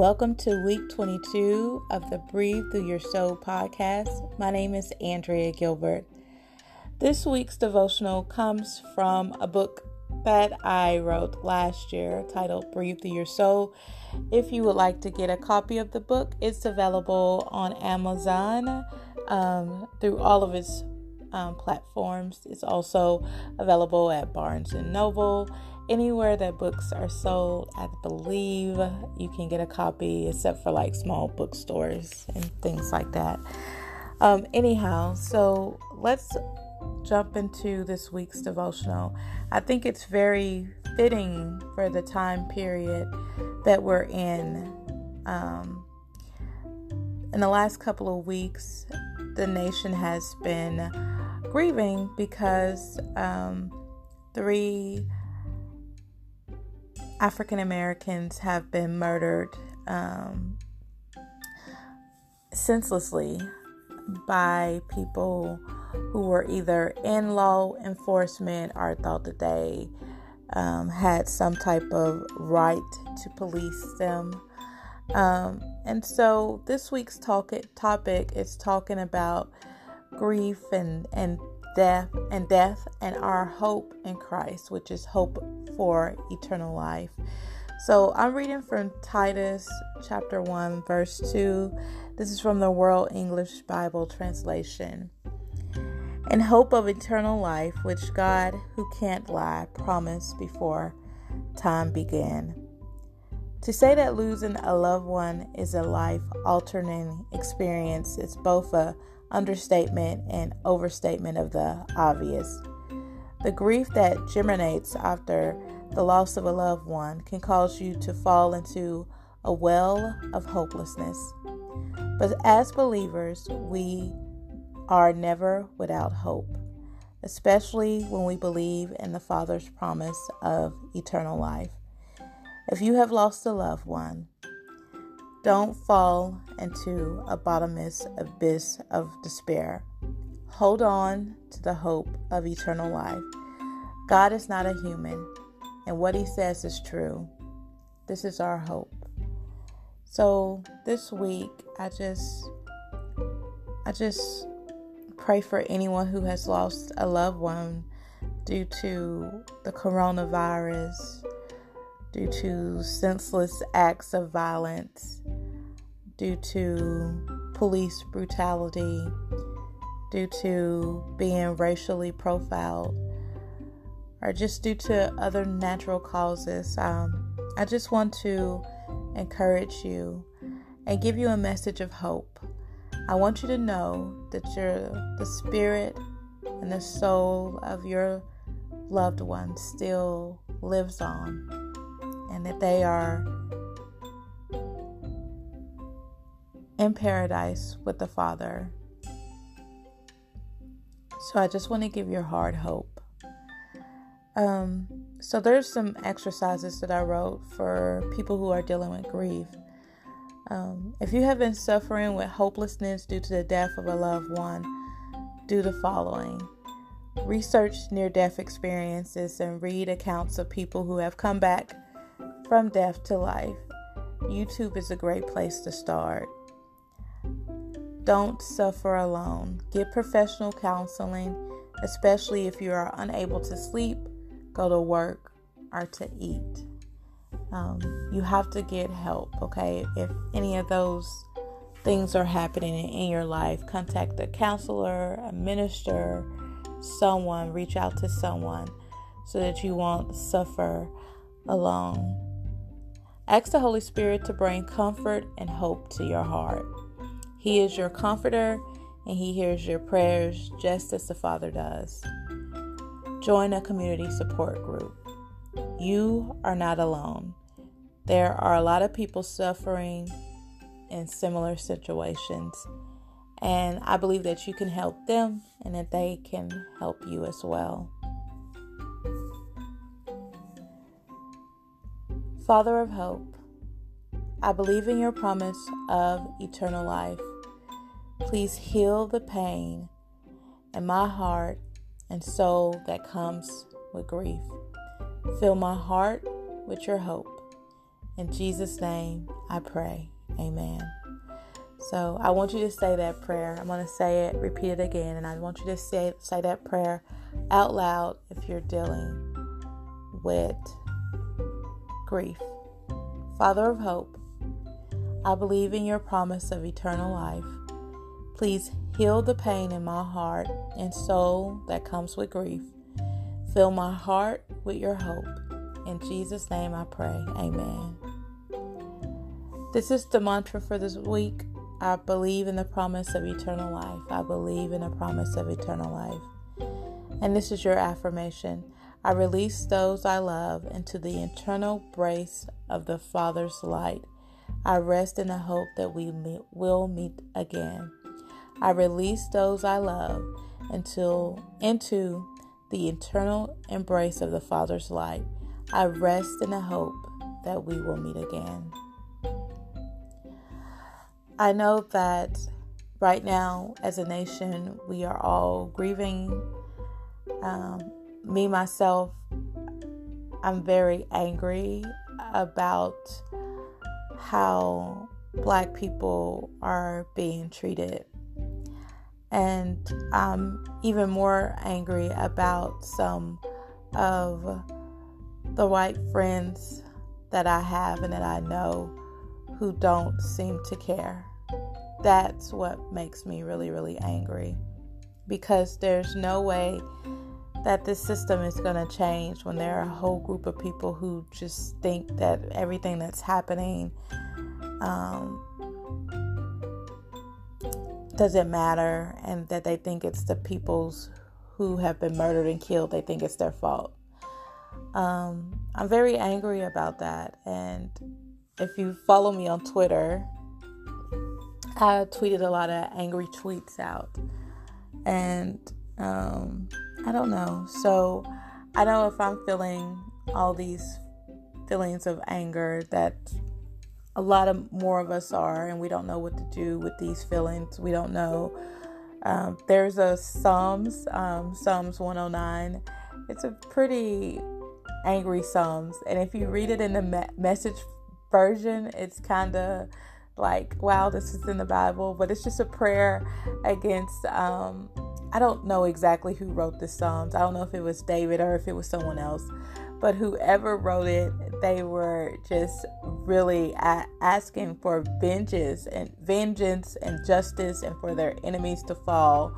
Welcome to week 22 of the Breathe Through Your Soul podcast. My name is Andrea Gilbert. This week's devotional comes from a book that I wrote last year titled Breathe Through Your Soul. If you would like to get a copy of the book, it's available on Amazon um, through all of its um, platforms. It's also available at Barnes and Noble anywhere that books are sold, I believe you can get a copy, except for like small bookstores and things like that. Um, anyhow, so let's jump into this week's devotional. I think it's very fitting for the time period that we're in. Um, in the last couple of weeks, the nation has been grieving because um, three African Americans have been murdered um, senselessly by people who were either in law enforcement or thought that they um, had some type of right to police them. Um, and so this week's talk topic is talking about grief and, and death and death and our hope in Christ, which is hope for eternal life. So I'm reading from Titus chapter 1 verse 2. This is from the World English Bible translation. In hope of eternal life, which God, who can't lie, promised before time began. To say that losing a loved one is a life altering experience is both a understatement and overstatement of the obvious. The grief that germinates after the loss of a loved one can cause you to fall into a well of hopelessness. But as believers, we are never without hope, especially when we believe in the Father's promise of eternal life. If you have lost a loved one, don't fall into a bottomless abyss of despair. Hold on to the hope of eternal life. God is not a human, and what he says is true. This is our hope. So this week, I just I just pray for anyone who has lost a loved one due to the coronavirus, due to senseless acts of violence, due to police brutality, due to being racially profiled, or just due to other natural causes. Um, I just want to encourage you and give you a message of hope. I want you to know that your the spirit and the soul of your loved one still lives on and that they are in paradise with the Father. So I just want to give your heart hope. Um, so there's some exercises that I wrote for people who are dealing with grief. Um, if you have been suffering with hopelessness due to the death of a loved one, do the following. Research near death experiences and read accounts of people who have come back from death to life. YouTube is a great place to start. Don't suffer alone. Get professional counseling, especially if you are unable to sleep, go to work, or to eat. Um, you have to get help, okay? If any of those things are happening in your life, contact a counselor, a minister, someone, reach out to someone so that you won't suffer alone. Ask the Holy Spirit to bring comfort and hope to your heart. He is your comforter and He hears your prayers just as the Father does. Join a community support group. You are not alone. There are a lot of people suffering in similar situations, and I believe that you can help them and that they can help you as well. Father of hope, I believe in your promise of eternal life. Please heal the pain in my heart and soul that comes with grief. Fill my heart with your hope. In Jesus' name, I pray. Amen. So I want you to say that prayer. I'm going to say it, repeat it again, and I want you to say say that prayer out loud if you're dealing with grief. Father of hope, I believe in your promise of eternal life. Please heal the pain in my heart and soul that comes with grief. Fill my heart with your hope. In Jesus' name I pray. Amen. This is the mantra for this week. I believe in the promise of eternal life. I believe in the promise of eternal life. And this is your affirmation. I release those I love into the eternal brace of the Father's light. I rest in the hope that we will meet again. I release those I love until into the eternal embrace of the Father's light. I rest in the hope that we will meet again. I know that right now, as a nation, we are all grieving. Um, me, myself, I'm very angry about how black people are being treated. And I'm even more angry about some of the white friends that I have and that I know who don't seem to care. That's what makes me really, really angry because there's no way that this system is going to change when there are a whole group of people who just think that everything that's happening um, doesn't matter and that they think it's the people's who have been murdered and killed, they think it's their fault. Um, I'm very angry about that. And if you follow me on Twitter, I tweeted a lot of angry tweets out. And um, I don't know. So I know if I'm feeling all these feelings of anger that a lot of more of us are, and we don't know what to do with these feelings. We don't know. Um, there's a Psalms, um, Psalms 109. It's a pretty angry Psalms, and if you read it in the me- message version, it's kind of like, wow, this is in the Bible, but it's just a prayer against. Um, I don't know exactly who wrote the Psalms. I don't know if it was David or if it was someone else, but whoever wrote it, they were just really asking for vengeance and vengeance and justice, and for their enemies to fall.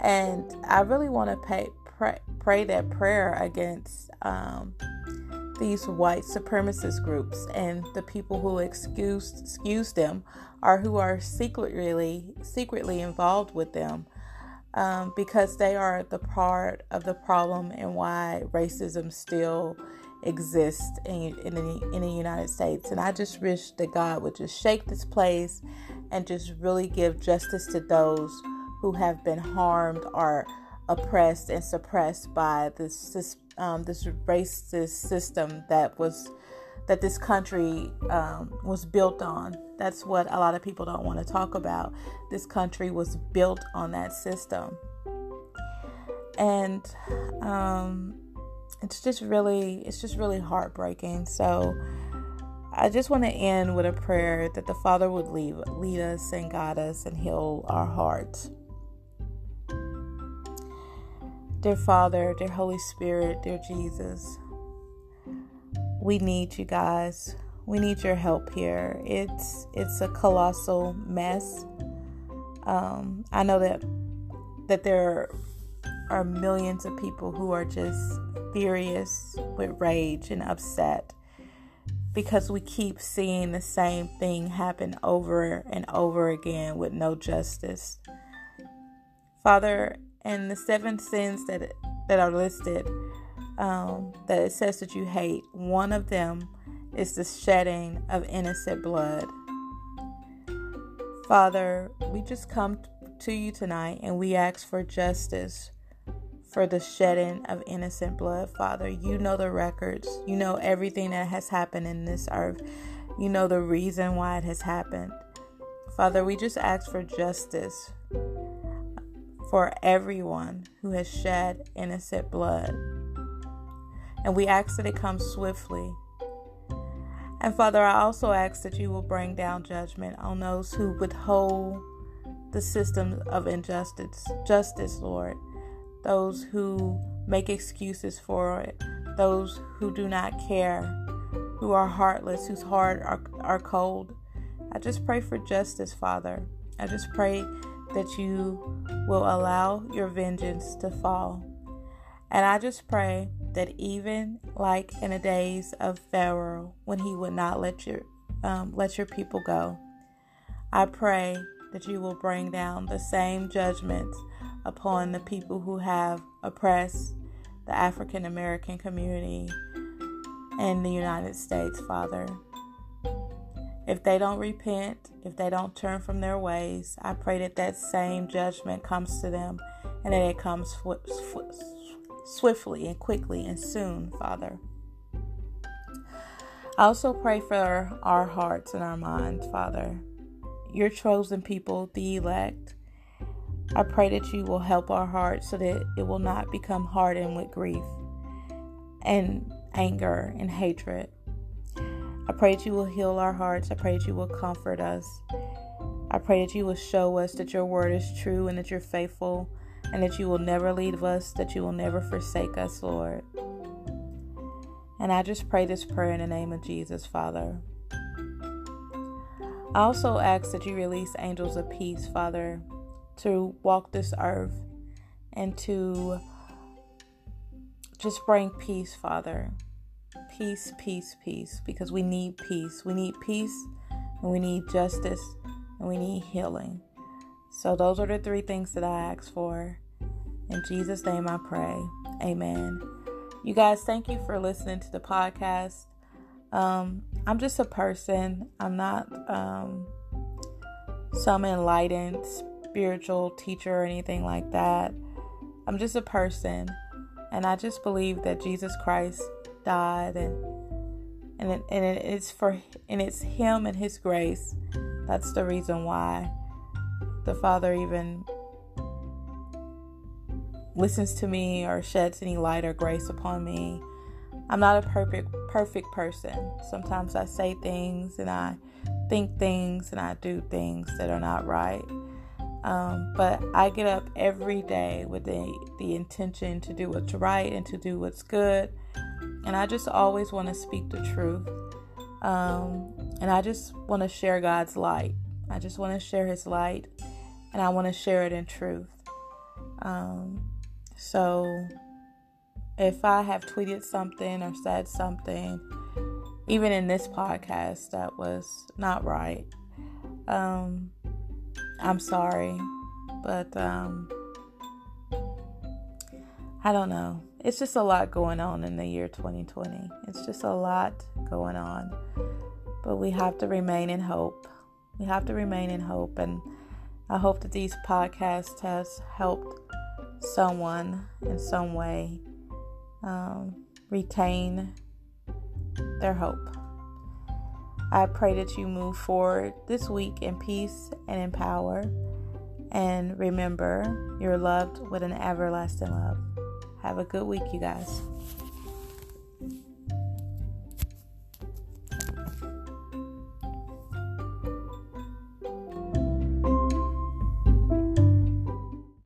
And I really want to pay, pray, pray that prayer against. Um, these white supremacist groups and the people who excuse excuse them or who are secretly secretly involved with them um, because they are the part of the problem and why racism still exists in, in, the, in the United States. And I just wish that God would just shake this place and just really give justice to those who have been harmed or oppressed and suppressed by this um, this racist system that was that this country um, was built on. That's what a lot of people don't want to talk about. This country was built on that system, and um, it's just really it's just really heartbreaking. So. I just want to end with a prayer that the Father would lead, lead us and guide us and heal our hearts. Dear Father, dear Holy Spirit, dear Jesus, we need you guys. We need your help here. It's it's a colossal mess. Um, I know that that there are millions of people who are just furious with rage and upset because we keep seeing the same thing happen over and over again with no justice. Father, and the seven sins that that are listed um, that it says that you hate. One of them is the shedding of innocent blood. Father, we just come to you tonight and we ask for justice for the shedding of innocent blood. Father, you know the records, you know everything that has happened in this earth, you know the reason why it has happened. Father, we just ask for justice for everyone who has shed innocent blood. And we ask that it comes swiftly. And Father, I also ask that you will bring down judgment on those who withhold the system of injustice, justice, Lord. Those who make excuses for it, those who do not care, who are heartless, whose heart are, are cold. I just pray for justice, Father. I just pray that you will allow your vengeance to fall. And I just pray that even like in the days of Pharaoh, when he would not let your um, let your people go, I pray that you will bring down the same judgments upon the people who have oppressed the African American community in the United States, Father. If they don't repent, if they don't turn from their ways, I pray that that same judgment comes to them and that it comes swiftly and quickly and soon, Father. I also pray for our hearts and our minds, Father. Your chosen people, the elect. I pray that you will help our hearts so that it will not become hardened with grief and anger and hatred. I pray that you will heal our hearts. I pray that you will comfort us. I pray that you will show us that your word is true and that you're faithful and that you will never leave us, that you will never forsake us, Lord. And I just pray this prayer in the name of Jesus, Father. I also ask that you release angels of peace, Father, to walk this earth and to just bring peace, Father. Peace, peace, peace, because we need peace. We need peace and we need justice and we need healing. So, those are the three things that I ask for. In Jesus' name I pray. Amen. You guys, thank you for listening to the podcast. Um, I'm just a person, I'm not um, some enlightened spiritual teacher or anything like that. I'm just a person, and I just believe that Jesus Christ died and and it, and it's for and it's him and his grace. That's the reason why the father even listens to me or sheds any light or grace upon me. I'm not a perfect perfect person. Sometimes i say things and i think things and i do things that are not right um, but i get up every day with the, the intention to do what's right and to do what's good and I just always want to speak the truth. Um, and I just want to share God's light. I just want to share His light, and I want to share it in truth. Um, so, if I have tweeted something or said something, even in this podcast, that was not right, um, I'm sorry. But um, I don't know it's just a lot going on in the year 2020. It's just a lot going on. But we have to remain in hope. We have to remain in hope. And I hope that these podcasts has helped someone in some way um, retain their hope. I pray that you move forward this week in peace and in power. And remember, you're loved with an everlasting love. Have a good week, you guys.